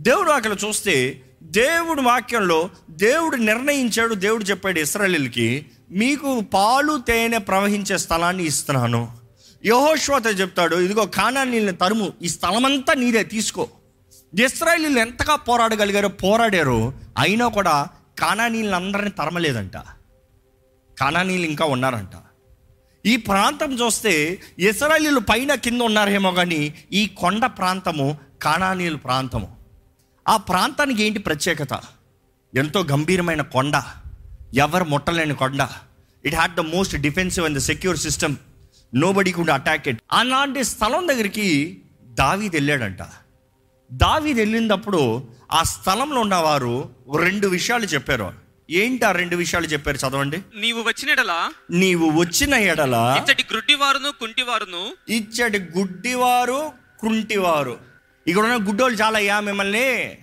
దేవుడు అక్కడ చూస్తే దేవుడు వాక్యంలో దేవుడు నిర్ణయించాడు దేవుడు చెప్పాడు ఇస్రాయలీలకి మీకు పాలు తేనె ప్రవహించే స్థలాన్ని ఇస్తున్నాను. యహోశ్వత చెప్తాడు ఇదిగో కానానీళ్ళని తరుము ఈ స్థలమంతా నీదే తీసుకో. ఇస్రాయలీలు ఎంతగా పోరాడగలిగారో పోరాడారు అయినా కూడా కానానీళ్ళని అందరినీ తరమలేదంట. నీళ్ళు ఇంకా ఉన్నారంట. ఈ ప్రాంతం చూస్తే ఇస్రాయలీలు పైన కింద ఉన్నారేమో కానీ ఈ కొండ ప్రాంతము కానానీలు ప్రాంతము. ఆ ప్రాంతానికి ఏంటి ప్రత్యేకత? ఎంతో గంభీరమైన కొండ. ఎవరు ముట్టలేని కొండ. It had the most defensive and the secure system nobody could attack it అలాంటి స్థలం దగ్గరికి దావీది వెళ్ళాడంట. దావీది వెళ్ళినప్పుడు ఆ స్థలంలో ఉన్నవారు రెండు విషయాలు చెప్పారు. ఏంటి ఆ రెండు విషయాలు చెప్పారు చదవండి? నీవు వచ్చినడలా నీవు వచ్చిన ఎడల ఇచ్చటి గ్రుడ్డివారును కుంటివారును ఇచ్చటి గుడ్డివారు కుంటివారు. ఇక్కడ ఉన్న గుడ్డోళ్ళు చాలా అయ్యా మిమ్మల్ని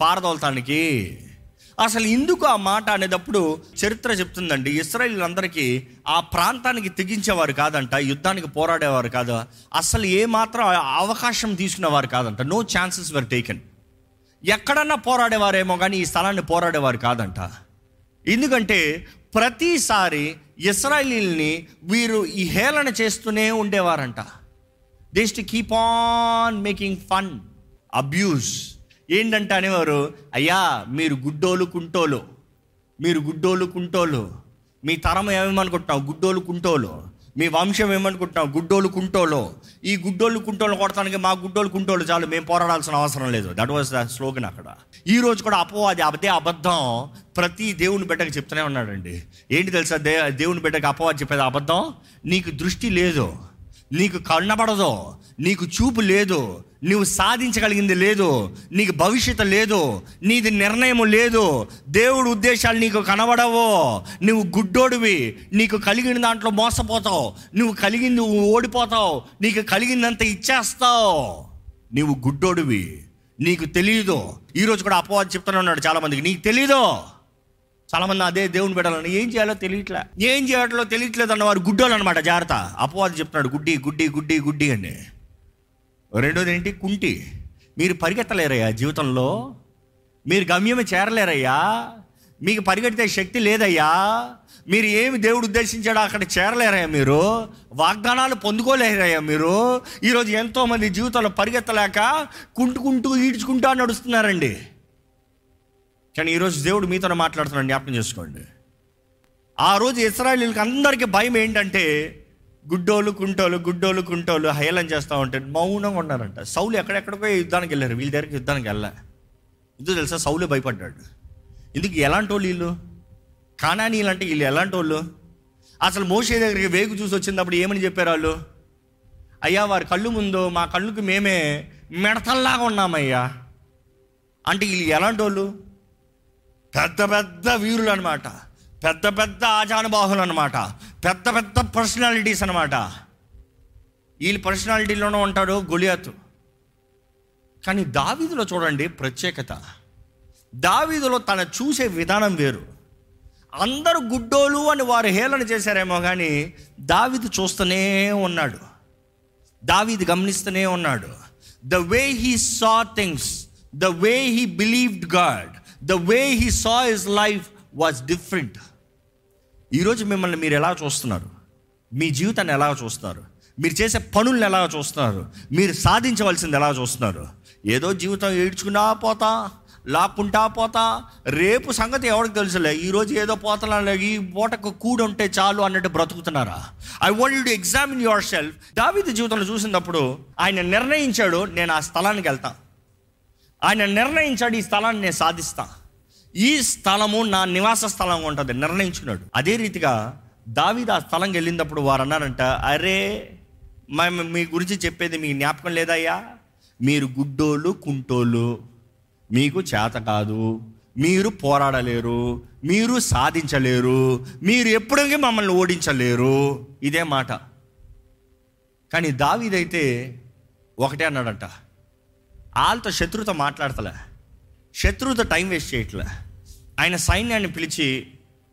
పారదోలతానికి. అసలు ఎందుకు ఆ మాట అనేటప్పుడు చరిత్ర చెప్తుందండి. ఇస్రాయిలందరికీ ఆ ప్రాంతానికి తెగించేవారు కాదంట యుద్ధానికి పోరాడేవారు కాదు. అసలు ఏమాత్రం అవకాశం తీసుకునేవారు కాదంట. నో ఛాన్సెస్ వర్ టేకెన్ ఎక్కడన్నా పోరాడేవారేమో కానీ ఈ స్థలాన్ని పోరాడేవారు కాదంట. ఎందుకంటే ప్రతిసారి ఇస్రాయలీల్ని వీరు ఈ హేళన చేస్తూనే ఉండేవారంట. These to keep on making fun abuse ఏంటంటే అనేవారు అయ్యా మీరు గుడ్డోలు కుంటోలు. మీరు గుడ్డోలు కుంటోలు. మీ తరం ఏమేమనుకుంటున్నావు గుడ్డోలు కుంటోలు. మీ వంశం ఏమనుకుంటున్నావు గుడ్డోలు కుంటోలు. ఈ గుడ్డోలు కుంటోలు కొడతానికి మా గుడ్డోలు కుంటోలు చాలు. మేము పోరాడాల్సిన అవసరం లేదు. దట్ వాజ్ ద స్లోగన్ అక్కడ. ఈ రోజు కూడా అపవాది అదే అబద్ధం ప్రతి దేవుని బిడ్డకి చెప్తూనే ఉన్నాడండి. ఏంటి తెలుసా? దే దేవుని బిడ్డకి అపవాది చెప్పేది అబద్ధం? నీకు దృష్టి లేదు. నీకు కనబడదు నీకు చూపు లేదు నువ్వు సాధించగలిగింది లేదు నీకు భవిష్యత్తు లేదు నీది నిర్ణయం లేదు దేవుడు ఉద్దేశాలు నీకు కనబడవు నువ్వు గుడ్డోడివి నీకు కలిగిన దాంట్లో మోసపోతావు నువ్వు కలిగింది నువ్వు ఓడిపోతావు నీకు కలిగిందంత ఇచ్చేస్తావు. నువ్వు గుడ్డోడివి నీకు తెలియదు ఈరోజు కూడా అపవాదం చెప్తూనే ఉన్నాడు చాలామందికి. నీకు తెలీదు. చాలామంది అదే దేవుని పెట్టాలని ఏం చేయాలో తెలియట్లే. ఏం చేయాలో తెలియట్లేదు అన్న వారు గుడ్డోలు అనమాట జాగ్రత్త. అపవాది చెప్తున్నాడు గుడ్డి గుడ్డి గుడ్డి గుడ్డి అని. రెండోది ఏంటి? కుంటి. మీరు పరిగెత్తలేరయ్యా జీవితంలో. మీరు గమ్యమే చేరలేరయ్యా. మీకు పరిగెడితే శక్తి లేదయ్యా. మీరు ఏమి దేవుడు ఉద్దేశించాడో అక్కడ చేరలేరయ్యా మీరు. వాగ్దానాలు పొందుకోలేరయ్యా మీరు. ఈరోజు ఎంతోమంది జీవితంలో పరిగెత్తలేక కుంటుకుంటూ ఈడ్చుకుంటూ నడుస్తున్నారండి. కానీ ఈరోజు దేవుడు మీతో మాట్లాడుతున్నాడు జ్ఞాపకం చేసుకోండి. ఆ రోజు ఇస్రాయలీలకు అందరికీ భయం ఏంటంటే గుడ్డోలు కుంటోలు గుడ్డోలు కుంటోలు హేళన చేస్తూ ఉంటే మౌనంగా ఉన్నారంట. సౌలు ఎక్కడెక్కడికో యుద్ధానికి వెళ్ళారు వీళ్ళ దగ్గరికి యుద్ధానికి వెళ్ళా ఎందుకు తెలుసా? సౌలే భయపడ్డాడు. ఎందుకు ఎలాంటి వాళ్ళు వీళ్ళు? కానానీలు అంటే వీళ్ళు ఎలాంటి వాళ్ళు? అసలు మోసే దగ్గరికి వేగు చూసి వచ్చినప్పుడు ఏమని చెప్పారు వాళ్ళు? అయ్యా వారి కళ్ళు ముందు మా కళ్ళుకి మేమే మిడతల్లాగా ఉన్నామయ్యా. అంటే వీళ్ళు ఎలాంటి వాళ్ళు? పెద్ద పెద్ద వీరులు అనమాట పెద్ద పెద్ద ఆజానుబాహులు అనమాట పెద్ద పెద్ద పర్సనాలిటీస్ అనమాట వీళ్ళ పర్సనాలిటీలోనే ఉంటాడు గొలియాతు కానీ దావీదులో చూడండి ప్రత్యేకత. దావీదులో తన చూసే విధానం వేరు. అందరూ గుడ్డోలు అని వారు హేళన చేశారేమో కానీ దావీదు చూస్తూనే ఉన్నాడు. దావీదు గమనిస్తూనే ఉన్నాడు. The way he saw things the way he believed God the way he saw his life was different ఈరోజు మిమ్మల్ని మీరు ఎలా చూస్తున్నారు? మీ జీవితాన్ని ఎలా చూస్తున్నారు? మీరు చేసే పనులను ఎలా చూస్తున్నారు? మీరు సాధించవలసింది ఎలా చూస్తున్నారు? ఏదో జీవితం ఏడ్చుకున్నా పోతా లాక్కుంటా పోతా రేపు సంగతి ఎవరికి తెలుసులే? ఈరోజు ఏదో పోతలా ఈ పూటకు కూడి ఉంటే చాలు అన్నట్టు బ్రతుకుతున్నారా? I want to examine yourself దావిద జీవితంలో చూసినప్పుడు ఆయన నిర్ణయించాడు నేను ఆ స్థలానికి వెళ్తా. ఆయన నిర్ణయించాడు ఈ స్థలాన్ని నేను సాధిస్తాను ఈ స్థలము నా నివాస స్థలం ఉంటుంది నిర్ణయించుకున్నాడు. అదే రీతిగా దావీదు ఆ స్థలంకి వెళ్ళినప్పుడు వారు అన్నారంట అరే మేము మీ గురించి చెప్పేది మీకు జ్ఞాపకం లేదయ్యా? మీరు గుడ్డోళ్ళు కుంటోళ్ళు. మీకు చేత కాదు. మీరు పోరాడలేరు. మీరు సాధించలేరు. మీరు ఎప్పటికీ మమ్మల్ని ఓడించలేరు. ఇదే మాట. కానీ దావీదైతే ఒకటే అన్నాడంట వాళ్ళతో శత్రుతో మాట్లాడతలే. శత్రువుతో టైం వేస్ట్ చేయట్లే. ఆయన సైన్యాన్ని పిలిచి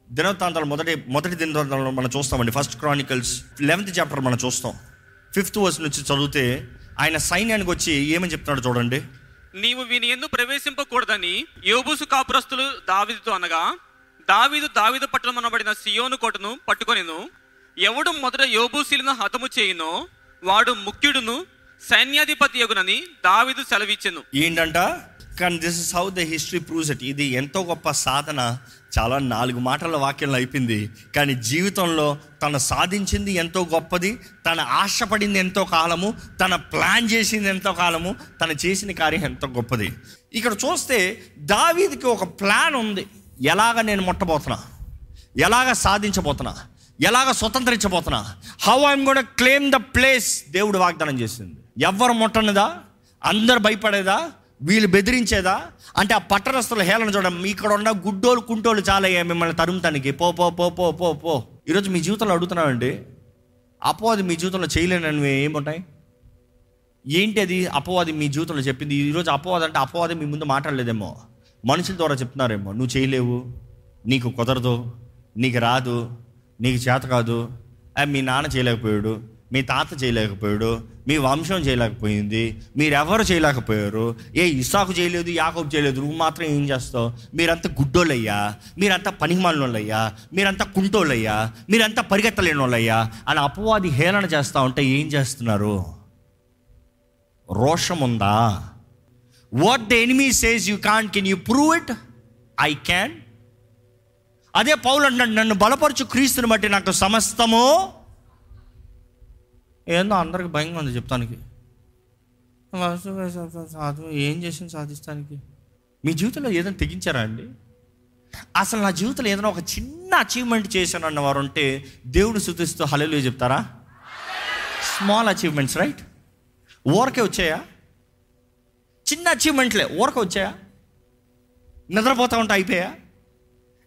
దినవృత్తాంతాలు మొదటి మొదటి దినవృత్తాంతంలో మనం చూస్తామండి. ఫస్ట్ క్రానికల్స్ లెవెన్త్ చాప్టర్ మనం చూస్తాం. ఫిఫ్త్ వర్స్ నుంచి చదివితే ఆయన సైన్యానికి వచ్చి ఏమని చెప్తున్నాడు చూడండి. నీవు వీని ఎందు ప్రవేశింపకూడదని యోబుసు కాపురస్తులు దావీదుతో అనగా దావీదు దావీదు పట్టణమనబడిన సియోను కోటను పట్టుకొనిను ఎవడు మొదట యోబూసీలను హతము చేయునో వాడు ముఖ్యుడును సైన్యాధిపతి యగునని దావీదు సెలవిచ్చెను. ఏంటంట? కానీ this is how the history proves it ఇది ఎంతో గొప్ప సాధన. చాలా నాలుగు మాటల వాక్యంలో అయిపోయింది. కానీ జీవితంలో తను సాధించింది ఎంతో గొప్పది. తను ఆశపడింది ఎంతో కాలము. తన ప్లాన్ చేసింది ఎంతో కాలము. తను చేసిన కార్యం ఎంతో గొప్పది. ఇక్కడ చూస్తే దావీదికి ఒక ప్లాన్ ఉంది. ఎలాగ నేను ముట్టబోతున్నా? ఎలాగ సాధించబోతున్నా? ఎలాగ స్వతంత్రించబోతున్నా? హౌ ఐఎమ్ కూడా క్లెయిమ్ ద ప్లేస్ దేవుడు వాగ్దానం చేసింది. ఎవరు ముట్టనిదా? అందరు భయపడేదా? వీళ్ళు బెదిరించేదా? అంటే ఆ పట్టణస్తుల హేళన చూడడం ఇక్కడ ఉన్న గుడ్డోలు కుంటోలు చాలా అయ్యాయి మిమ్మల్ని తరుముతానికి? పో పో పో పో పో పో. ఈరోజు మీ జీవితంలో అడుగుతున్నామండి అపోవాది మీ జీవితంలో చేయలేనని ఏముంటాయి? ఏంటి అది అపవాది మీ జీవితంలో చెప్పింది? ఈరోజు అపవాది అంటే అపవాది మీ ముందు మాట్లాడలేదేమో. మనుషుల ద్వారా చెప్తున్నారేమో నువ్వు చేయలేవు నీకు కుదరదు నీకు రాదు నీకు చేత కాదు మీ నాన్న చేయలేకపోయాడు మీ తాత చేయలేకపోయాడు మీ వంశం చేయలేకపోయింది మీరెవరు చేయలేకపోయారు ఏ ఇసాకు చేయలేదు యాకోబు చేయలేదు నువ్వు మాత్రం ఏం చేస్తావు? మీరంతా గుడ్డోళ్ళయ్యా మీరంతా పనికిమాలినోళ్ళయ్యా మీరంతా కుంటోళ్ళయ్యా మీరంతా పరిగెత్తలేని వాళ్ళయ్యా అని అపవాది హేళన చేస్తా ఉంటే ఏం చేస్తున్నారు? రోషం ఉందా what the enemy says you can can you prove it I can అదే పౌలు అంటాడు నన్ను బలపరచు క్రీస్తుని బట్టి నాకు సమస్తము ఏందో అందరికి భయంగా ఉంది చెప్తానికి. సాధు ఏం చేసింది సాధిస్తానికి? మీ జీవితంలో ఏదైనా తెగించారా అండి? అసలు నా జీవితంలో ఏదైనా ఒక చిన్న అచీవ్మెంట్ చేశాను అన్నవారు ఉంటే దేవుడు శుద్ధిస్తూ హలలు చెప్తారా? స్మాల్ అచీవ్మెంట్స్ రైట్ ఊరకే వచ్చాయా? చిన్న అచీవ్మెంట్లే ఊరకే వచ్చాయా? నిద్రపోతా ఉంటే అయిపోయా?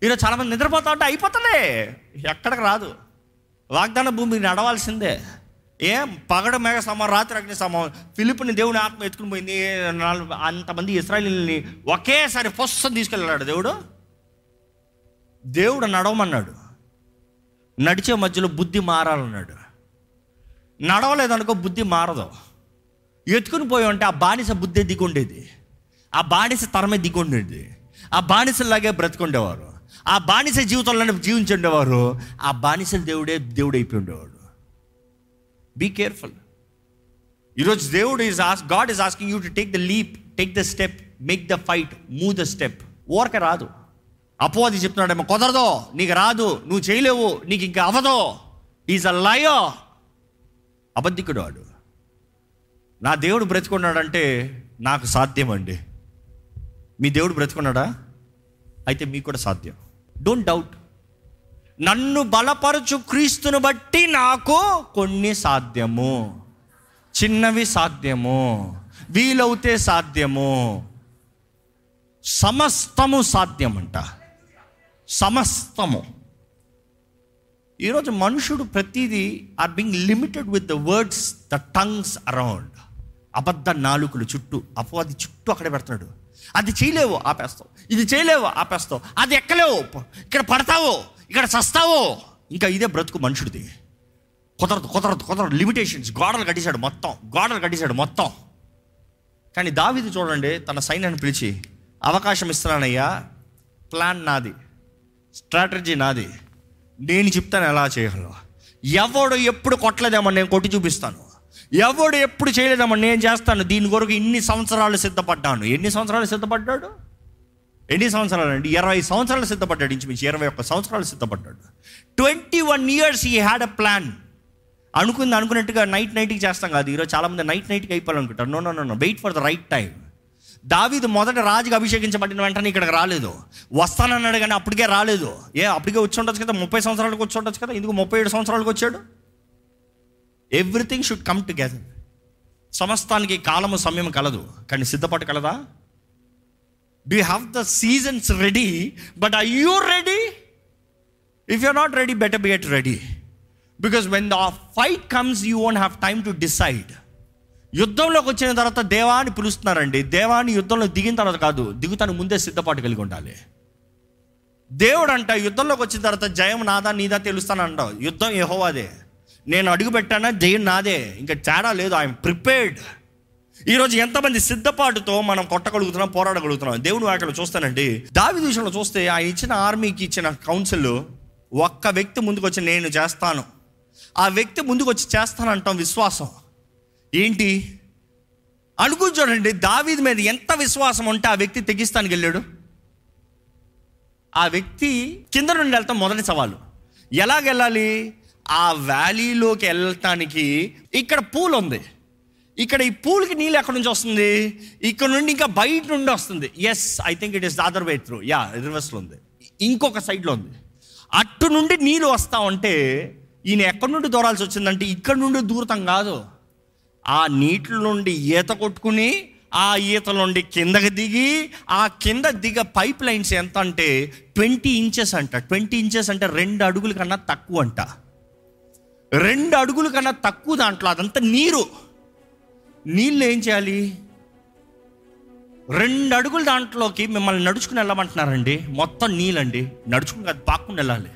ఈరోజు చాలామంది నిద్రపోతా ఉంటే అయిపోతలే. ఎక్కడికి రాదు. వాగ్దాన భూమి నడవాల్సిందే. ఏం? పగడ మేఘ సమ రాత్రి అగ్ని సమ. ఫిలిప్ని దేవుని ఆత్మ ఎత్తుకుని పోయింది. అంతమంది ఇస్రాయలీని ఒకేసారి ఫస్ట్ తీసుకెళ్ళాడు దేవుడు. దేవుడు నడవమన్నాడు. నడిచే మధ్యలో బుద్ధి మారాలన్నాడు. నడవలేదనుకో బుద్ధి మారదు. ఎత్తుకుని పోయి ఉంటే ఆ బానిస బుద్ధి దిగుండేది. ఆ బానిస తరమే దిగుండేది. ఆ బానిసలాగే బ్రతుకుండేవారు. ఆ బానిస జీవితంలోనే జీవించుండేవారు. ఆ బానిసలు దేవుడే దేవుడు అయిపోయి ఉండేవాడు. బీ కేర్ఫుల్ ఈరోజు దేవుడు is as God is asking you to take the leap take the step make the fight move the step ఓరక రాదు. అపోవాది చెప్తున్నాడేమో కుదరదో నీకు రాదు నువ్వు చేయలేవు నీకు ఇంకా అవదో ఈజ్ అ లయో అబద్ధికుడు వాడు. నా దేవుడు బ్రతుకున్నాడంటే నాకు సాధ్యం అండి. మీ దేవుడు బ్రతుకున్నాడా? అయితే మీకు కూడా సాధ్యం. డోంట్ డౌట్ నన్ను బలపరచు క్రీస్తును బట్టి నాకు కొన్ని సాధ్యము. చిన్నవి సాధ్యము. వీలవుతే సాధ్యము. సమస్తము సాధ్యమంట. సమస్తము. ఈరోజు మనుషుడు ప్రతిదీ are being limited with the words the tongues around. అబద్ధ నాలుకలు చుట్టూ అపవాది చుట్టూ అక్కడే పెడతాడు అది చేయలేవు ఆపేస్తావు. ఇది చేయలేవు ఆపేస్తావు. అది ఎక్కలేవు ఇక్కడ పడతావు. ఇక్కడ సస్తావో ఇంకా ఇదే బ్రతుకు మనుషుడిది. కుదరదు కుదరదు కుదరదు. లిమిటేషన్స్ గోడలు కట్టేశాడు మొత్తం. గోడలు కట్టేశాడు మొత్తం. కానీ దావిది చూడండి తన సైన్యాన్ని పిలిచి అవకాశం ఇస్తున్నానయ్యా. ప్లాన్ నాది. స్ట్రాటజీ నాది. నేను చెప్తాను ఎలా చేయాలో. ఎవడు ఎప్పుడు కొట్టలేదేమో నేను కొట్టి చూపిస్తాను. ఎవడు ఎప్పుడు చేయలేదేమో నేను చేస్తాను. దీని కొరకు ఇన్ని సంవత్సరాలు సిద్ధపడ్డాను. ఎన్ని సంవత్సరాలు సిద్ధపడ్డాడు? ఎన్ని సంవత్సరాలు అండి? ఇరవై సంవత్సరాలు సిద్ధపడ్డాడు ఇంచుమించి ఇరవై ఒక్క సంవత్సరాలు సిద్ధపడ్డాడు. Twenty one years he had a plan అనుకుంది అనుకున్నట్టుగా నైట్ నైట్కి చేస్తాం కాదు. ఈరోజు చాలామంది నైట్ నైట్కి అయిపోవాలనుకుంటారు. No no no wait for the right time దావీదు మొదట రాజుగా అభిషేకించబడిన వెంటనే ఇక్కడికి రాలేదు. వస్తానన్నాడు కానీ అప్పటికే రాలేదు. ఏ అప్పటికే వచ్చి ఉండొచ్చు కదా? ముప్పై సంవత్సరాలకు వచ్చి ఉండొచ్చు కదా? ఇందుకు ముప్పై ఏడు సంవత్సరాలకు వచ్చాడు? ఎవ్రీథింగ్ షుడ్ కమ్ టుగెదర్ సమస్తానికి కాలము సమయం కలదు. కానీ సిద్ధపడగలదా కలదా? Do have the seasons ready but I you ready if you not ready better be get ready because when the fight comes you won't have time to decide యుద్ధంలోకి వచ్చిన తర్వాత దేవాన్ని పిలుస్తున్నారండి. దేవాన్ని యుద్ధంలో దిగిన తర్వాత కాదు దిగుతాను ముందే సిద్ధపాటు కలిగి ఉండాలి. దేవుడు అంట యుద్ధంలోకి వచ్చిన తర్వాత జయం నాదా నీదా తెలుస్తాను యుద్ధం యెహోవాదే. నేను అడుగు పెట్టానా జయం నాదే. ఇంకా తేడా లేదు ఐఎమ్ ప్రిపేర్డ్ ఈరోజు ఎంతమంది సిద్ధపాటుతో మనం కొట్టగలుగుతున్నాం పోరాడగలుగుతున్నాం? దేవుని అక్కడ చూస్తానండి. దావి విషయంలో చూస్తే ఆ ఇచ్చిన ఆర్మీకి ఇచ్చిన కౌన్సిల్ ఒక్క వ్యక్తి ముందుకు వచ్చి నేను చేస్తాను. ఆ వ్యక్తి ముందుకు వచ్చి చేస్తానంటాం విశ్వాసం. ఏంటి? అనుకుని చూడండి దావీది మీద ఎంత విశ్వాసం ఉంటే ఆ వ్యక్తి తెగిస్తానికి వెళ్ళాడు? ఆ వ్యక్తి కింద నుండి వెళ్తాం మొదటి సవాలు. ఎలాగెళ్ళాలి? ఆ వ్యాలీలోకి వెళ్ళటానికి ఇక్కడ పూల్ ఉంది. ఇక్కడ ఈ పూల్కి నీళ్ళు ఎక్కడి నుంచి వస్తుంది? ఇక్కడ నుండి ఇంకా బయట నుండి వస్తుంది. Yes I think it is the other way through yeah రివర్స్లో ఉంది. ఇంకొక సైడ్లో ఉంది. అటు నుండి నీళ్ళు వస్తా ఉంటే ఈయన ఎక్కడి నుండి దూరాల్సి వచ్చిందంటే ఇక్కడ నుండి దూరతం కాదు. ఆ నీటి నుండి ఈత కొట్టుకుని ఆ ఈత నుండి కిందకి దిగి ఆ కింద దిగ పైప్ లైన్స్ ఎంత అంటే ట్వంటీ ఇంచెస్ అంట. ట్వంటీ ఇంచెస్ అంటే రెండు అడుగుల కన్నా తక్కువ అంట. రెండు అడుగుల కన్నా తక్కువ దాంట్లో అదంతా నీరు. నీళ్ళు ఏం చేయాలి? రెండు అడుగుల దాంట్లోకి మిమ్మల్ని నడుచుకుని వెళ్ళమంటున్నారండి. మొత్తం నీళ్ళండి. నడుచుకుని కాదు పాక్కుండా వెళ్ళాలి.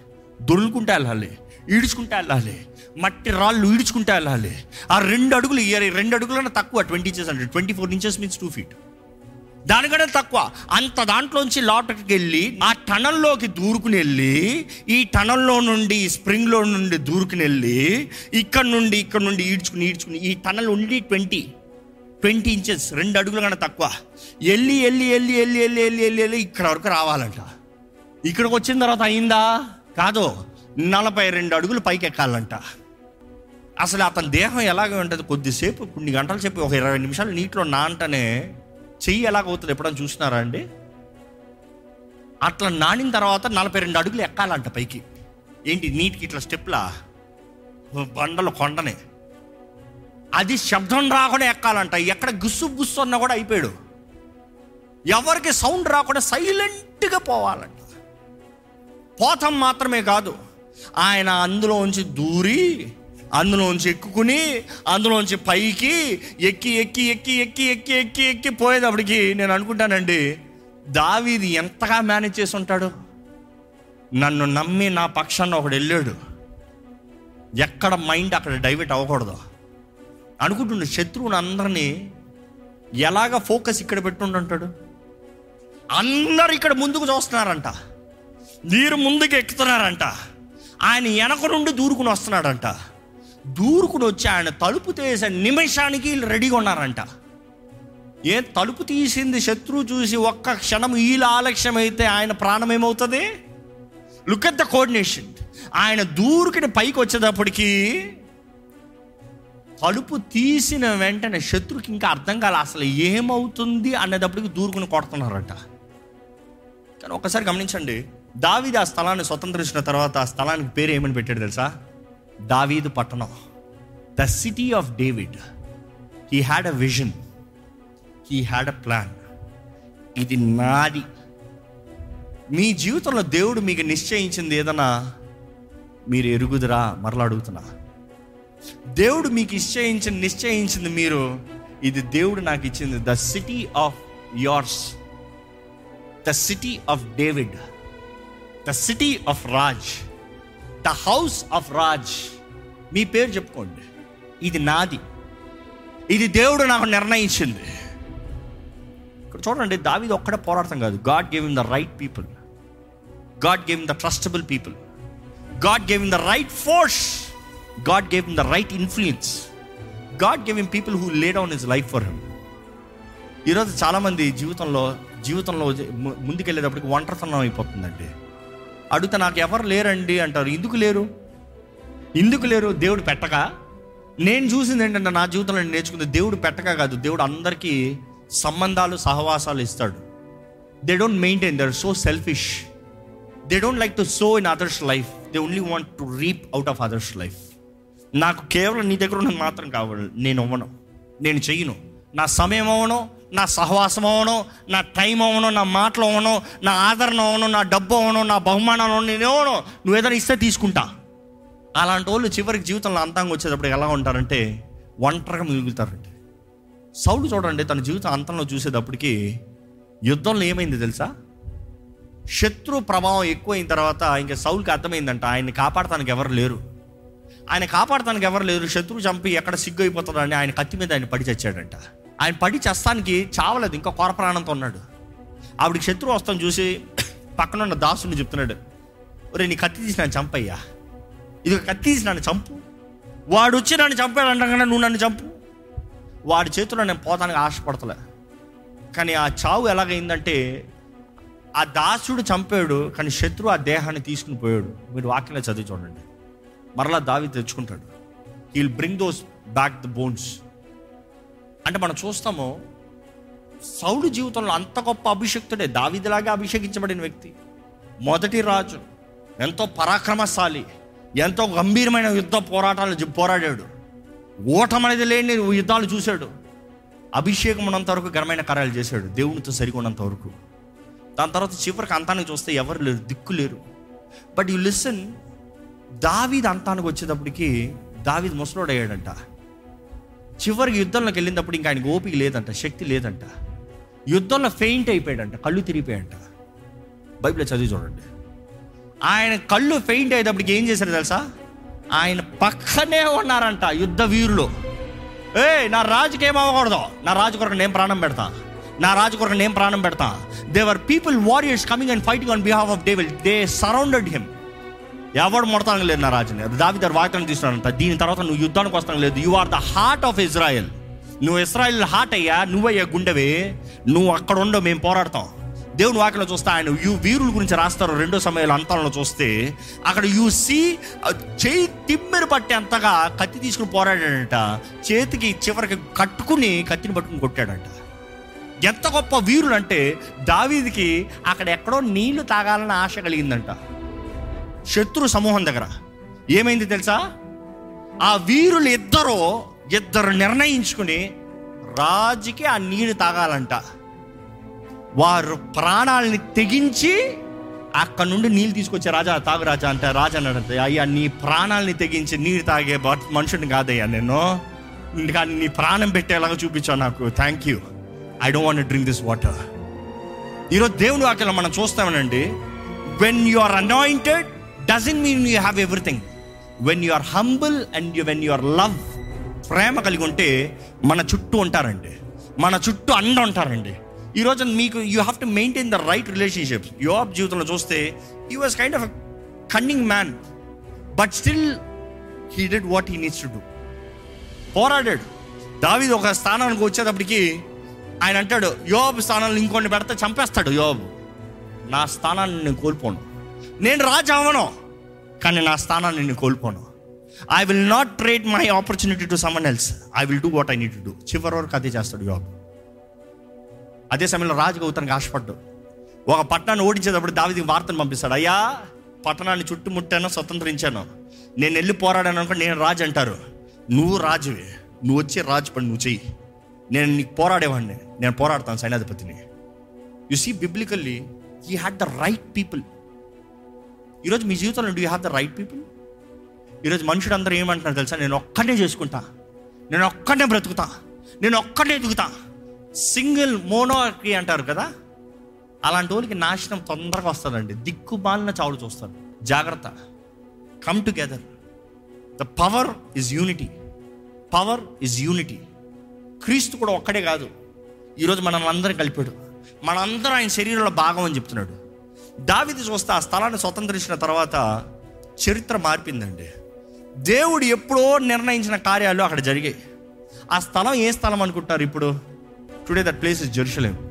దొరుకుంటే వెళ్ళాలి. ఈడ్చుకుంటే వెళ్ళాలి. మట్టి రాళ్ళు ఈడ్చుకుంటే వెళ్ళాలి. ఆ రెండు అడుగులు ఇయర్ రెండు అడుగులన్నా తక్కువ. ట్వంటీ ఇంచెస్ అంటే twenty four inches means two feet. దానికంటే తక్కువ. అంత దాంట్లోంచి లోపలికి వెళ్ళి ఆ టనల్లోకి దూరుకుని వెళ్ళి ఈ టనల్లో నుండి స్ప్రింగ్లో నుండి దూరుకుని వెళ్ళి ఇక్కడ నుండి ఇక్కడ నుండి ఈడ్చుకుని ఈడ్చుకుని ఈ టనల్ ఉండి ట్వంటీ. ట్వంటీ ఇంచెస్ రెండు అడుగుల కన్నా తక్కువ. వెళ్ళి వెళ్ళి వెళ్ళి వెళ్ళి వెళ్ళి వెళ్ళి వెళ్ళి వెళ్ళి ఇక్కడ వరకు రావాలంట. ఇక్కడికి వచ్చిన తర్వాత అయిందా? కాదు నలభై రెండు అడుగులు పైకి ఎక్కాలంట. అసలు అతని దేహం ఎలాగ ఉంటుంది? కొద్దిసేపు కొన్ని గంటలు చెప్పి ఒక ఇరవై నిమిషాలు నీటిలో నాంటనే చెయ్యి ఎలాగవుతుంది ఎప్పుడైనా చూసినారా అండి? అట్లా నానిన తర్వాత నలభై రెండు అడుగులు ఎక్కాలంట పైకి. ఏంటి నీటికి ఇట్లా స్టెప్లా బండలు కొండనే. అది శబ్దం రాకుండా ఎక్కాలంట. ఎక్కడ గుస్సు గుస్సు అన్నా కూడా అయిపోయాడు. ఎవరికి సౌండ్ రాకుండా సైలెంట్గా పోవాలంట. పోతం మాత్రమే కాదు. ఆయన అందులోంచి దూరి అందులోంచి ఎక్కుకుని అందులోంచి పైకి ఎక్కి ఎక్కి ఎక్కి ఎక్కి ఎక్కి ఎక్కి ఎక్కి పోయేటప్పటికి నేను అనుకుంటానండి దావీది ఎంతగా మేనేజ్ చేసి ఉంటాడు? నన్ను నమ్మి నా పక్షాన్ని ఒకడు వెళ్ళాడు. ఎక్కడ మైండ్ అక్కడ డైవర్ట్ అవ్వకూడదు. అనుకుంటుండే శత్రువుని అందరినీ ఎలాగ ఫోకస్ ఇక్కడ పెట్టుండంటాడు? అందరు ఇక్కడ ముందుకు చూస్తున్నారంట. వీరు ముందుకు ఎక్కుతున్నారంట. ఆయన వెనక నుండి దూరుకుని వస్తున్నాడంట. దూరుకుని వచ్చి ఆయన తలుపు తీసే నిమిషానికి వీళ్ళు రెడీగా ఉన్నారంట. ఏ తలుపు తీసింది శత్రువు చూసి ఒక్క క్షణం వీళ్ళ ఆలక్ష్యమైతే అయితే ఆయన ప్రాణం ఏమవుతుంది? లుక్ అట్ ద కోఆర్డినేషన్ ఆయన దూరుకుని పైకి వచ్చేటప్పటికీ తలుపు తీసిన వెంటనే శత్రుకి ఇంకా అర్థం కాలే అసలు ఏమవుతుంది అనేటప్పటికి దూరుకుని కొడుతున్నారంట. కానీ ఒకసారి గమనించండి దావీది ఆ స్థలాన్ని స్వతంత్రించిన తర్వాత ఆ స్థలానికి పేరు ఏమని పెట్టాడు తెలుసా? దావీదు పట్టణం. The city of David he had a vision he had a plan ఇది నాది. మీ జీవితంలో దేవుడు మీకు నిశ్చయించింది ఏదన్నా? మీరు ఎరుగుదురా? మరలా అడుగుతున్నా. దేవుడు మీకు నిశ్చయించిన నిశ్చయించింది మీరు. ఇది దేవుడు నాకు ఇచ్చింది. The city of yours the city of David the city of Raj the house of Raj మీ పేరు చెప్పుకోండి. ఇది నాది. ఇది దేవుడు నాకు నిర్ణయించింది. ఇక్కడ చూడండి దావిది ఒక్కడే పోరాడతాం కాదు. God gave in the right people God gave in the trustable people God gave in the right force God gave in the right influence God gave in people who lay down his life for him ఈరోజు చాలామంది జీవితంలో జీవితంలో ముందుకెళ్ళేటప్పటికి ఒంటరితనం అయిపోతుందండి. అడిగితే నాకు ఎవరు లేరండి అంటారు. ఎందుకు లేరు? ఎందుకు లేరు? దేవుడు పెట్టగా నేను చూసింది ఏంటంటే నా జీవితంలో నేను నేర్చుకుంది దేవుడు పెట్టగా కాదు. దేవుడు అందరికీ సంబంధాలు సహవాసాలు ఇస్తాడు. They don't maintain their so selfish they don't like to sow in others life they only want to reap out of others life నాకు కేవలం నీ దగ్గర ఉన్నది మాత్రం కావాలి నేను అవ్వను. నేను చెయ్యను. నా సమయం అవ్వను నా సహవాసం అవ్వను నా టైం అవ్వను నా మాటలు అవ్వను నా ఆదరణ అవ్వను నా డబ్బు అవ్వను నా బహుమానాలు నేను అవ్వను. నువ్వు ఏదైనా ఇస్తే తీసుకుంటా. అలాంటి వాళ్ళు చివరికి జీవితంలో అంతంగా వచ్చేటప్పుడు ఎలా ఉంటారంటే ఒంటరిగా మిగులుతారండి. సౌలు చూడండి తన జీవితం అంతంలో చూసేటప్పటికి యుద్ధంలో ఏమైంది తెలుసా? శత్రు ప్రభావం ఎక్కువైన తర్వాత ఇంకా సౌల్కి అర్థమైందంట ఆయన్ని కాపాడటానికి ఎవరు లేరు. ఆయన కాపాడటానికి ఎవరు లేరు. శత్రువు చంపి ఎక్కడ సిగ్గు అయిపోతాడని ఆయన కత్తి మీద ఆయన పడి చచ్చాడంట. ఆయన పడి చేస్తానికి చావలేదు ఇంకా కొరప్రాణంతో ఉన్నాడు. ఆవిడికి శత్రువు వస్తాను చూసి పక్కన ఉన్న దాసుని చెప్తున్నాడు ఒరే నీ కత్తి తీసి నన్ను చంపయ్యా. ఇది కత్తి తీసి నన్ను చంపు. వాడు వచ్చి నన్ను చంపాడు అంటగానే నువ్వు నన్ను చంపు. వాడి చేతిలో నేను పోతానికి ఆశపడతలే. కానీ ఆ చావు ఎలాగైందంటే ఆ దాసుడు చంపాడు కానీ శత్రువు ఆ దేహాన్ని తీసుకుని పోయాడు. మీరు వాక్యంలో చదివి చూడండి. మరలా దావి తెచ్చుకుంటాడు. He'll bring those back the bones అంటే మనం చూస్తాము సౌడు జీవితంలో అంత గొప్ప అభిషక్తుడే దావిదిలాగా అభిషేకించబడిన వ్యక్తి. మొదటి రాజు ఎంతో పరాక్రమశాలి ఎంతో గంభీరమైన యుద్ధ పోరాటాలు పోరాడాడు. ఓటం అనేది లేని యుద్ధాలు చూశాడు. అభిషేకం ఉన్నంత వరకు ఘనమైన కార్యాలు చేశాడు దేవునితో సరిగా వరకు. దాని తర్వాత చివరికి అంతానికి చూస్తే ఎవరు లేరు దిక్కు లేరు. బట్ యు లిసన్ దావీద్ అంతానికి వచ్చేటప్పటికి దావీద్ ముసలోడు అయ్యాడంట చివరికి యుద్ధంలోకి వెళ్ళినప్పుడు ఇంకా ఆయనకు ఓపిక లేదంట శక్తి లేదంట. యుద్ధంలో ఫెయింట్ అయిపోయాడంట కళ్ళు తిరిగిపోయాడంట బైబిల్ చదివి చూడండి. ఆయన కళ్ళు ఫెయింట్ అయ్యేటప్పటికి ఏం చేశారు తెలుసా? ఆయన పక్కనే ఉన్నారంట యుద్ధ వీరులు. ఏ నా రాజుకి ఏం అవ్వకూడదు. నా రాజు కొరకు నేను ప్రాణం పెడతా. నా రాజు కొరకు నేను ప్రాణం పెడతా. They were people warriors coming and fighting on behalf of devil they surrounded him ఎవడు మొడతాను లేదు నా రాజుని. దావి దగ్గర వాక్యం తీసుకున్నాడంట దీని తర్వాత నువ్వు యుద్ధానికి వస్తాను లేదు. You are the heart of Israel నువ్వు ఇస్రాయల్ హార్ట్ అయ్యా నువ్వయ్యా గుండెవే? నువ్వు అక్కడ ఉండవు మేము పోరాడతాం. దేవుని వాక్యలో చూస్తే ఆయన యు వీరుల గురించి రాస్తారు. రెండో సమయాల అంతంలో చూస్తే అక్కడ యు సీ చేయి తిమ్మెరు పట్టి అంతగా కత్తి తీసుకుని పోరాడాడంట. చేతికి చివరికి కట్టుకుని కత్తిని పట్టుకుని కొట్టాడంట. ఎంత గొప్ప వీరుడు అంటే దావీదికి అక్కడ ఎక్కడో నీళ్ళు తాగాలని ఆశ కలిగిందంట. శత్రు సమూహం దగ్గర. ఏమైంది తెలుసా? ఆ వీరులు ఇద్దరు ఇద్దరు నిర్ణయించుకుని రాజుకి ఆ నీరు తాగాలంట. వారు ప్రాణాలని తెగించి అక్కడ నుండి నీళ్ళు తీసుకొచ్చే రాజా తాగు రాజా అంటే రాజా అన్నాడు అయ్యా నీ ప్రాణాలని తెగించి నీరు తాగే బట్- మనుషుడిని కాదయ్యా నేను. కానీ నీ ప్రాణం పెట్టేలాగా చూపించావు నాకు. Thank you I don't want drink this water ఈరోజు దేవుని వాక్యంలో మనం చూస్తామనండి. When you are anointed doesn't mean you have everything when you are humble and you when you are love ప్రేమ కలిగి ఉంటే మన చుట్టూ ఉంటారండి. మన చుట్టూ అండ ఉంటారండి. ఈరోజు మీకు you have to maintain the right relationships యోబ్ జీవితంలో చూస్తే he was kind of cunning man but still he did what he needs to do పోరాడాడు. దావీదు ఒక స్థానానికి వచ్చేటప్పటికి ఆయన అంటాడు యోబ్ స్థానంలో ఇంకొన్ని పెడితే చంపేస్తాడు యోబ్. నా స్థానాన్ని నేను కోల్పోను. నేను రాజు అవ్వను కానీ నా స్థానాన్ని నేను కోల్పోను. I will not trade my opportunity to someone else I will do what I need do చివరి వరకు అదే చేస్తాడు యోబు. అదే సమయంలో రాజుగా అవుతానికి ఆశపడ్డు. ఒక పట్టణాన్ని ఓడించేటప్పుడు దావిదికి వార్తను పంపిస్తాడు. అయ్యా పట్టణాన్ని చుట్టుముట్టాను స్వతంత్రించాను. నేను వెళ్ళి పోరాడాను అనుకో నేను రాజు అంటారు. నువ్వు రాజువే. నువ్వు వచ్చి రాజు పని నువ్వు చెయ్యి. నేను నీకు పోరాడేవాడిని. నేను పోరాడతాను సైన్యాధిపతిని. You see biblically he had the right people ఈరోజు మీ జీవితంలో do you have the right people ఈరోజు మనుషుడు అందరూ ఏమంటున్నారు తెలుసా? నేను ఒక్కడే చేసుకుంటా. నేను ఒక్కడే బ్రతుకుతా. నేను ఒక్కడే ఎదుగుతా. సింగిల్ మోనోకి అంటారు కదా? అలాంటి వాళ్ళకి నాశనం తొందరగా వస్తుందండి. దిక్కుబాలిన చావులు చూస్తారు. జాగ్రత్త. Come together the power is unity power is unity క్రీస్తు కూడా ఒక్కడే కాదు. ఈరోజు మనల్ని అందరం కలిపాడు. మనందరం ఆయన శరీరంలో భాగం అని చెప్తున్నాడు. దావిది చూస్తే ఆ స్థలాన్ని స్వతంత్రించిన తర్వాత చరిత్ర మారిపోయిందండి. దేవుడు ఎప్పుడో నిర్ణయించిన కార్యాలు అక్కడ జరిగాయి. ఆ స్థలం ఏ స్థలం అనుకుంటారు ఇప్పుడు? Today that place is Jerusalem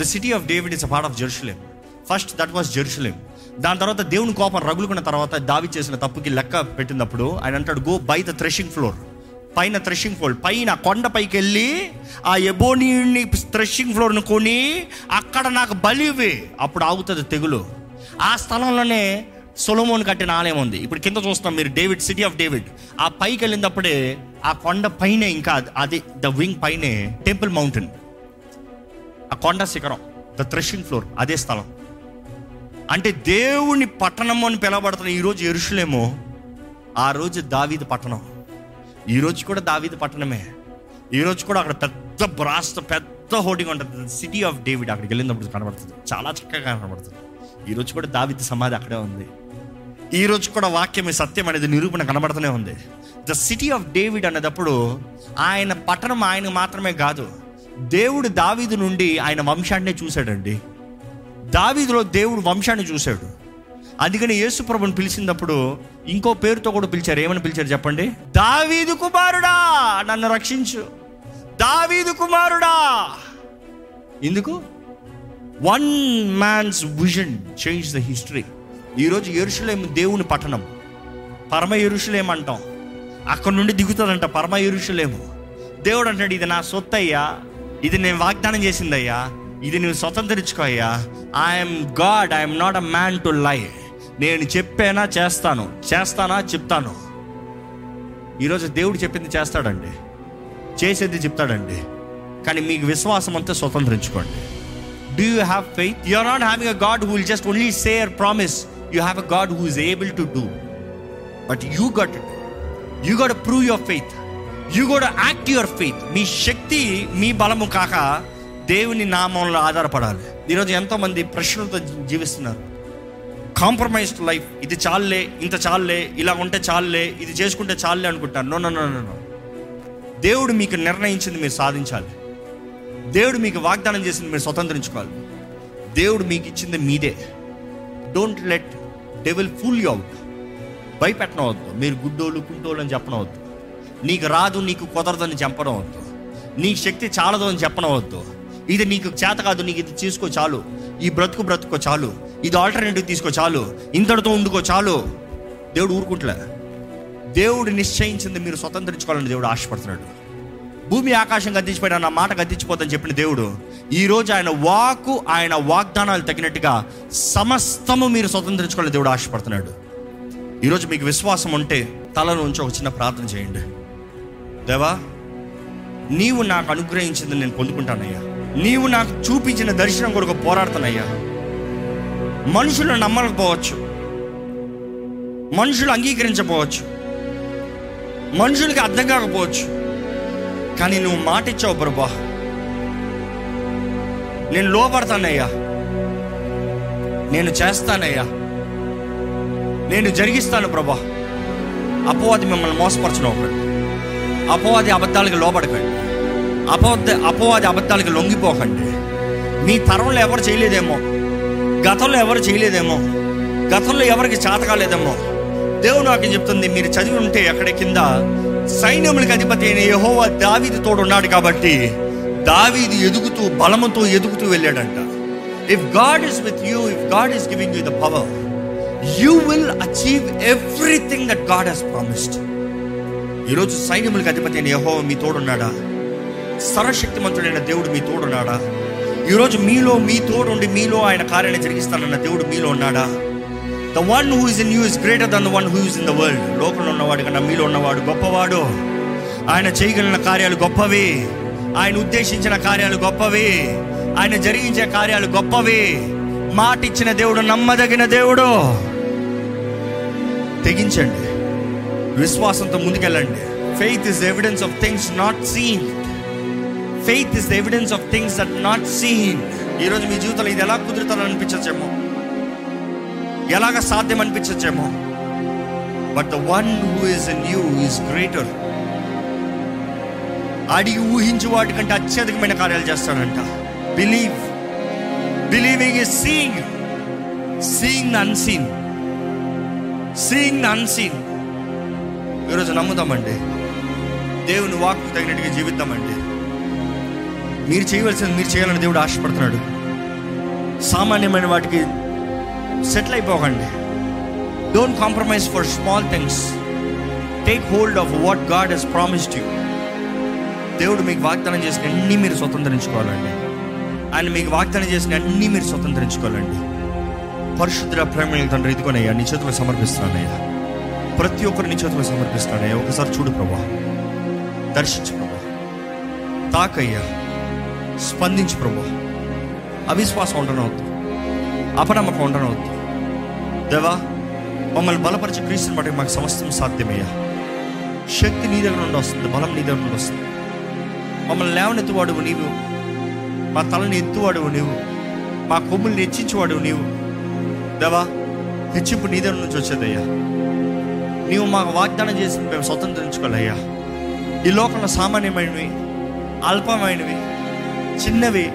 the city of David is a part of Jerusalem first that was Jerusalem దాని తర్వాత దేవుని కోపం రగులుకున్న తర్వాత దావి చేసిన తప్పుకి లెక్క పెట్టినప్పుడు ఆయన అంటాడు go by the threshing floor పైన థ్రెషింగ్ ఫ్లోర్ పైన కొండపైకి వెళ్ళి ఆ ఎబోనీని థ్రెషింగ్ ఫ్లోర్ను కొని అక్కడ నాకు బలివి అప్పుడు ఆగుతుంది తెగులు. ఆ స్థలంలోనే సొలమోన్ కట్టిన ఆలయం ఉంది. ఇప్పుడు కింద చూస్తున్నాం మీరు డేవిడ్ సిటీ ఆఫ్ డేవిడ్ ఆ పైకి వెళ్ళినప్పుడే ఆ కొండ పైన ఇంకా అది ద వింగ్ పైనే టెంపుల్ మౌంటైన్ ఆ కొండ శిఖరం ద థ్రెషింగ్ ఫ్లోర్ అదే స్థలం. అంటే దేవుని పట్టణము అని పిలవబడుతున్న ఈరోజు ఎరుషులేమో ఆ రోజు దావీది పట్టణం. ఈరోజు కూడా దావీదు పట్టణమే. ఈరోజు కూడా అక్కడ పెద్ద బ్రాస్ పెద్ద హోర్డింగ్ ఉంటుంది. సిటీ ఆఫ్ డేవిడ్ అక్కడికి వెళ్ళినప్పుడు కనబడుతుంది. చాలా చక్కగా కనబడుతుంది. ఈరోజు కూడా దావిత సమాధి అక్కడే ఉంది. ఈరోజు కూడా వాక్యమే సత్యం అనేది నిరూపణ కనబడుతూనే ఉంది. ద సిటీ ఆఫ్ డేవిడ్ అనేటప్పుడు ఆయన పట్టణం ఆయన మాత్రమే కాదు దేవుడు దావీదు నుండి ఆయన వంశాన్నే చూశాడండి. దావీదులో దేవుడు వంశాన్ని చూశాడు. అందుకని యేసు ప్రభుని పిలిచినప్పుడు ఇంకో పేరుతో కూడా పిలిచారు. ఏమని పిలిచారు చెప్పండి? దావీదు కుమారుడా నన్ను రక్షించు. దావీదు కుమారుడా. ఎందుకు? One man's vision change the history ఈరోజు ఎరుషులేం దేవుని పట్టణం. పరమ ఎరుషులేం అంటాం. అక్కడ నుండి దిగుతుందంట పరమ ఎరుషులేము. దేవుడు అంటాడు ఇది నా సొత్తు అయ్యా ఇది నేను వాగ్దానం చేసిందయ్యా. ఇది నువ్వు స్వతంత్రించుకో అయ్యా. I'm God I'm not a man to life నేను చెప్పేనా చేస్తాను చేస్తానా చెప్తాను. ఈరోజు దేవుడు చెప్పింది చేస్తాడండి. చేసేది చెప్తాడండి. కానీ మీకు విశ్వాసం అంతా స్వతంత్రించుకోండి. Do you have faith you are not having a God who will just only share promise you have a God who is able to do but you got it you got prove your faith you got act your faith మీ శక్తి మీ బలము కాక దేవుని నామంలో ఆధారపడాలి. ఈరోజు ఎంతోమంది ప్రశ్నలతో జీవిస్తున్నారు. కాంప్రమైజ్డ్ లైఫ్ ఇది చాలులే ఇంత చాలులే ఇలా ఉంటే చాలులే ఇది చేసుకుంటే చాలులే అనుకుంటాను. No no no no no దేవుడు మీకు నిర్ణయించింది మీరు సాధించాలి. దేవుడు మీకు వాగ్దానం చేసింది మీరు స్వతంత్రించుకోవాలి. దేవుడు మీకు ఇచ్చింది మీదే. Don't let devil fool you out భయపెట్టనవద్దు మీరు గుడ్డోళ్ళు కుంటోళ్ళు అని చెప్పనవద్దు నీకు రాదు నీకు కుదరదని చెప్పనవద్దు నీ శక్తి చాలదు అని చెప్పనవద్దు ఇది నీకు చేత కాదు నీకు ఇది చేసుకో చాలు. ఈ బ్రతుకు బ్రతుకో చాలు. ఇది ఆల్టర్నేటివ్ తీసుకో చాలు. ఇంతటితో ఉండుకో చాలు. దేవుడు ఊరుకుంటలే. దేవుడు నిశ్చయించింది మీరు స్వతంత్రించుకోవాలని దేవుడు ఆశపడుతున్నాడు. భూమి ఆకాశం గద్దించిపోయిన నా మాట గద్దించిపోదని చెప్పిన దేవుడు ఈ రోజు ఆయన వాకు ఆయన వాగ్దానాలు తగినట్టుగా సమస్తము మీరు స్వతంత్రించుకోవాలని దేవుడు ఆశపడుతున్నాడు. ఈరోజు మీకు విశ్వాసం ఉంటే తలలో ఉంచి ఒక చిన్న ప్రార్థన చేయండి. దేవా నీవు నాకు అనుగ్రహించింది నేను పొందుకుంటానయ్యా. నీవు నాకు చూపించిన దర్శనం కొరకు పోరాడుతానయ్యా. మనుషులు నమ్మకపోవచ్చు. మనుషులు అంగీకరించకపోవచ్చు. మనుషులకి అర్థం కాకపోవచ్చు. కానీ నువ్వు మాట ఇచ్చావు ప్రభా. నేను లోపడతానయ్యా నేను చేస్తానయ్యా. నేను జరిగిస్తాను ప్రభా. అపవాది మిమ్మల్ని మోసపరచడం అపవాది అబద్ధాలకు లోపడకండి అపవాది అపవాది అబద్ధాలకు లొంగిపోకండి. మీ తరంలో ఎవరు చేయలేదేమో. గతంలో ఎవరు చేయలేదేమో. గతంలో ఎవరికి చాతకాలేదేమో. దేవుడు నాకు చెప్తుంది? మీరు చదివి ఉంటే అక్కడ కింద సైన్యములకు అధిపతి అయిన యెహోవా దావీది తోడు ఉన్నాడు కాబట్టి దావీది ఎదుగుతూ బలముతో ఎదుగుతూ వెళ్ళాడంట. If God is with you if God is giving you the power you will achieve everything that God has promised ఈరోజు సైన్యములకు అధిపతి అయిన యెహోవా మీ తోడున్నాడా? సర్వశక్తిమంతుడైన దేవుడు మీ తోడున్నాడా? ఈరోజు మీలో మీ తోడుండి మీలో ఆయన కార్యాన్ని జరిగిస్తానన్న దేవుడు మీలో ఉన్నాడా? The one who is in you is greater than the one who is in the world లోకంలో ఉన్నవాడు కన్నా మీలో ఉన్నవాడు గొప్పవాడు. ఆయన చేయగలిగిన కార్యాలు గొప్పవి. ఆయన ఉద్దేశించిన కార్యాలు గొప్పవి. ఆయన జరిగించే కార్యాలు గొప్పవి. మాట ఇచ్చిన దేవుడు నమ్మదగిన దేవుడు. తెగించండి. విశ్వాసంతో ముందుకెళ్ళండి. Faith is evidence of things not seen faith is evidence of things that not seen ఈరోజు మీ జీవితంలో ఇది ఎలా కుదురుతారో అనిపించచ్చేమో? ఎలాగ సాధ్యం అనిపించచ్చేమో? But the one who is in you is greater అడిగి ఊహించు వాటికంటే అత్యధికమైన కార్యాలు చేస్తాడంట. Believe believing is seeing seeing the unseen seeing the unseen ఈరోజు నమ్ముదామండి. దేవుని వాక్కు తగినట్టుగా జీవిద్దామండి. మీరు చేయవలసింది మీరు చేయాలని దేవుడు ఆశపడుతున్నాడు. సామాన్యమైన వాటికి settle అయిపోకండి. Don't compromise for small things take hold of what God has promised you దేవుడు మీకు వాగ్దానం చేసిన అన్ని మీరు స్వతంత్రించుకోవాలండి. ఆయన మీకు వాగ్దానం చేసిన అన్ని మీరు స్వతంత్రించుకోవాలండి. పరిశుద్ధ ప్రేమ తండ్రి ఇదిగోనయ్యా నీ చేతులు సమర్పిస్తున్నానయ్యా ప్రతి ఒక్కరు నీ చేతులు సమర్పిస్తున్నానయ్యా ఒకసారి చూడు ప్రభా. దర్శించు ప్రభా. తాకయ్యా. స్పందించు ప్రభు. అవిశ్వాసం ఉండనవద్దు అపనమ్మకం ఉండనవద్దు దేవా మమ్మల్ని బలపరిచే క్రీస్తుని బట్టి మాకు సమస్తం సాధ్యమయ్యా. శక్తి నీ దగ్గర నుండి వస్తుంది బలం నీ దగ్గర నుండి వస్తుంది. మమ్మల్ని లేవనెత్తువాడువు నీవు మా తలని ఎత్తువాడువు నీవు మా కొమ్ముల్ని హెచ్చించేవాడువు నీవు. దేవా హెచ్చింపు నీ దగ్గర నుంచి వచ్చేదయ్యా. నీవు మాకు వాగ్దానం చేసి మేము స్వతంత్రించుకోవాలయ్యా ఈ లోకంలో సామాన్యమైనవి అల్పమైనవి చిన్నవి.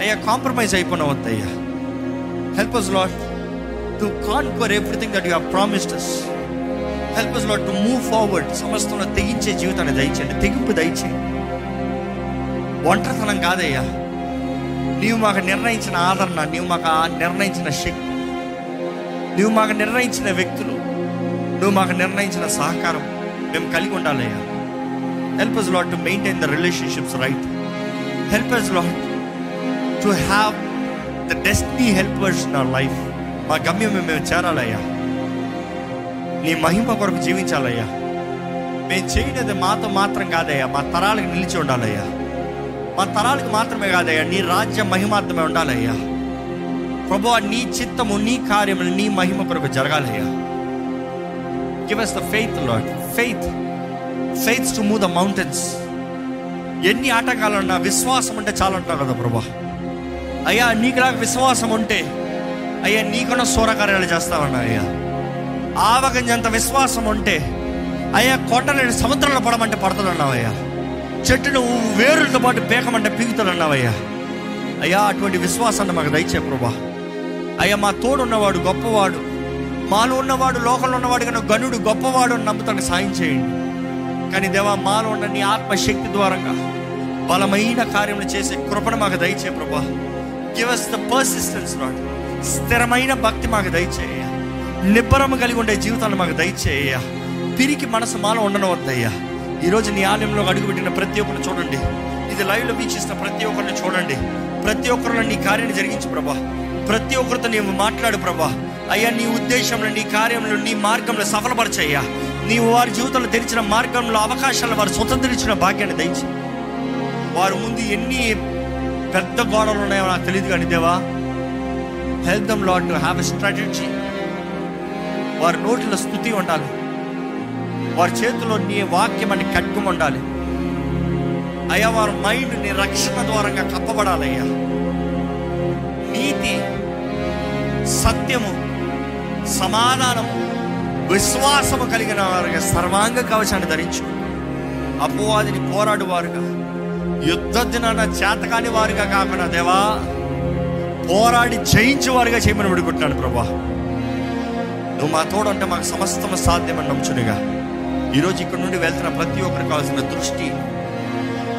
అయ్యా కాంప్రమైజ్ అయిపోయిన వద్దయ్యా help us Lord to conquer everything that you have promised us help us Lord to move forward సమస్తంలో తెగించే జీవితాన్ని దయచేయండి. తెగింపు దయచేయండి. ఒంటరితనం కాదయ్యా. నీవు మాకు నిర్ణయించిన ఆదరణ నీవు మాకు నిర్ణయించిన శక్తి. నువ్వు మాకు నిర్ణయించిన వ్యక్తులు. నువ్వు మాకు నిర్ణయించిన సహకారం. మేము కలిగి ఉండాలయ్యా. Help us Lord to maintain the relationships right help us Lord to have the destiny helpers నా లైఫ్ మా గమ్యం మేము చేరాలయ్యా. నీ మహిమ కొరకు జీవించాలయ్యా. మేము చేయనిది మాతో మాత్రం కాదయ్యా. మా తరాలకు నిలిచి ఉండాలయ్యా. మా తరాలకు మాత్రమే కాదయ్యా. నీ రాజ్య మహిమాత్రమే ఉండాలయ్యా. ప్రభు నీ చిత్తము నీ కార్యములు నీ మహిమ కొరకు జరగాలయ్యా. Give us the faith Lord faith faith to move the mountains ఎన్ని ఆటంకాలున్నా విశ్వాసం ఉంటే చాలా అంటున్నావు కదా ప్రభా. అయ్యా నీకులాగా విశ్వాసం ఉంటే అయ్యా నీకున్న సూరకార్యాలు చేస్తావన్నా అయ్యా. ఆవగంజంత విశ్వాసం ఉంటే అయ్యా కొండలేని సముద్రంలో పడమంటే పడుతుందన్నావయ్యా చెట్టును వేరులతో పాటు పీకమంటే పీకుతాడన్నావయ్యా అయ్యా. అటువంటి విశ్వాసాన్ని మాకు దయచే ప్రభా. అయ్యా మా తోడున్నవాడు గొప్పవాడు. మాలో ఉన్నవాడు లోకంలో ఉన్నవాడు కన్నా గనుడు గొప్పవాడు అని నమ్ముతానికి సాయం చేయండి. కానీ దేవా మాలో ఉన్న నీ ఆత్మశక్తి ద్వారంగా బలమైన కార్యములు చేసే కృపను మాకు దయచే ప్రభా. Give us the persistence Lord స్థిరమైన భక్తి మాకు దయచేయ. నిబ్బరము కలిగి ఉండే జీవితాన్ని మాకు దయచేయ. పిరికి మనసు మాలో ఉండనవద్దయ్యా. ఈరోజు నీ ఆలయంలో అడుగుపెట్టిన ప్రతి ఒక్కరిని చూడండి. ఇది లైవ్లో వీక్షిస్తున్న ప్రతి ఒక్కరిని చూడండి. ప్రతి ఒక్కరిలో నీ కార్యాన్ని జరిగించు ప్రభా. ప్రతి ఒక్కరితో నీవు మాట్లాడు ప్రభా. అయ్యా నీ ఉద్దేశంలో నీ కార్యంలో నీ మార్గంలో సఫలపరచయ్యా. నీవు వారి జీవితంలో తెరిచిన మార్గంలో అవకాశాలు వారు స్వతంత్రించిన భాగ్యాన్ని దయచి. వారి ముందు ఎన్ని పెద్ద గోడలు ఉన్నాయో నాకు తెలియదు కానీ దేవా help them Lord to have a strategy వారి నోటిలో స్థుతి ఉండాలి. వారి చేతిలో నీ వాక్యం అని కట్టుకు ఉండాలి. అయ్యా వారి మైండ్ నీ రక్షణ ద్వారంగా కప్పబడాలయ్యా. నీతి సత్యము సమాధానము విశ్వాసము కలిగిన వారుగా సర్వాంగ కవచాన్ని ధరించు. అపవాదిని పోరాడు వారుగా యుద్ధ దినాన చేతకాని వారుగా కాకుండా దేవా పోరాడి జయించే వారుగా చేయమని విడుకుంటున్నాను ప్రభా. నువ్వు మా తోడంటే మాకు సమస్తం సాధ్యమని నమ్చునిగా ఈరోజు ఇక్కడ నుండి వెళ్తున్న ప్రతి ఒక్కరికి కావాల్సిన దృష్టి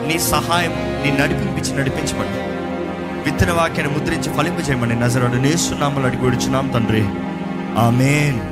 నీ సహాయం నీ నడిపించి నడిపించమని. విత్తన వాక్యాన్ని ముద్రించి ఫలింపజేయమని నజరడు నేస్తున్నామని అడిగి విడుచున్నాం తండ్రి. ఆమెన్.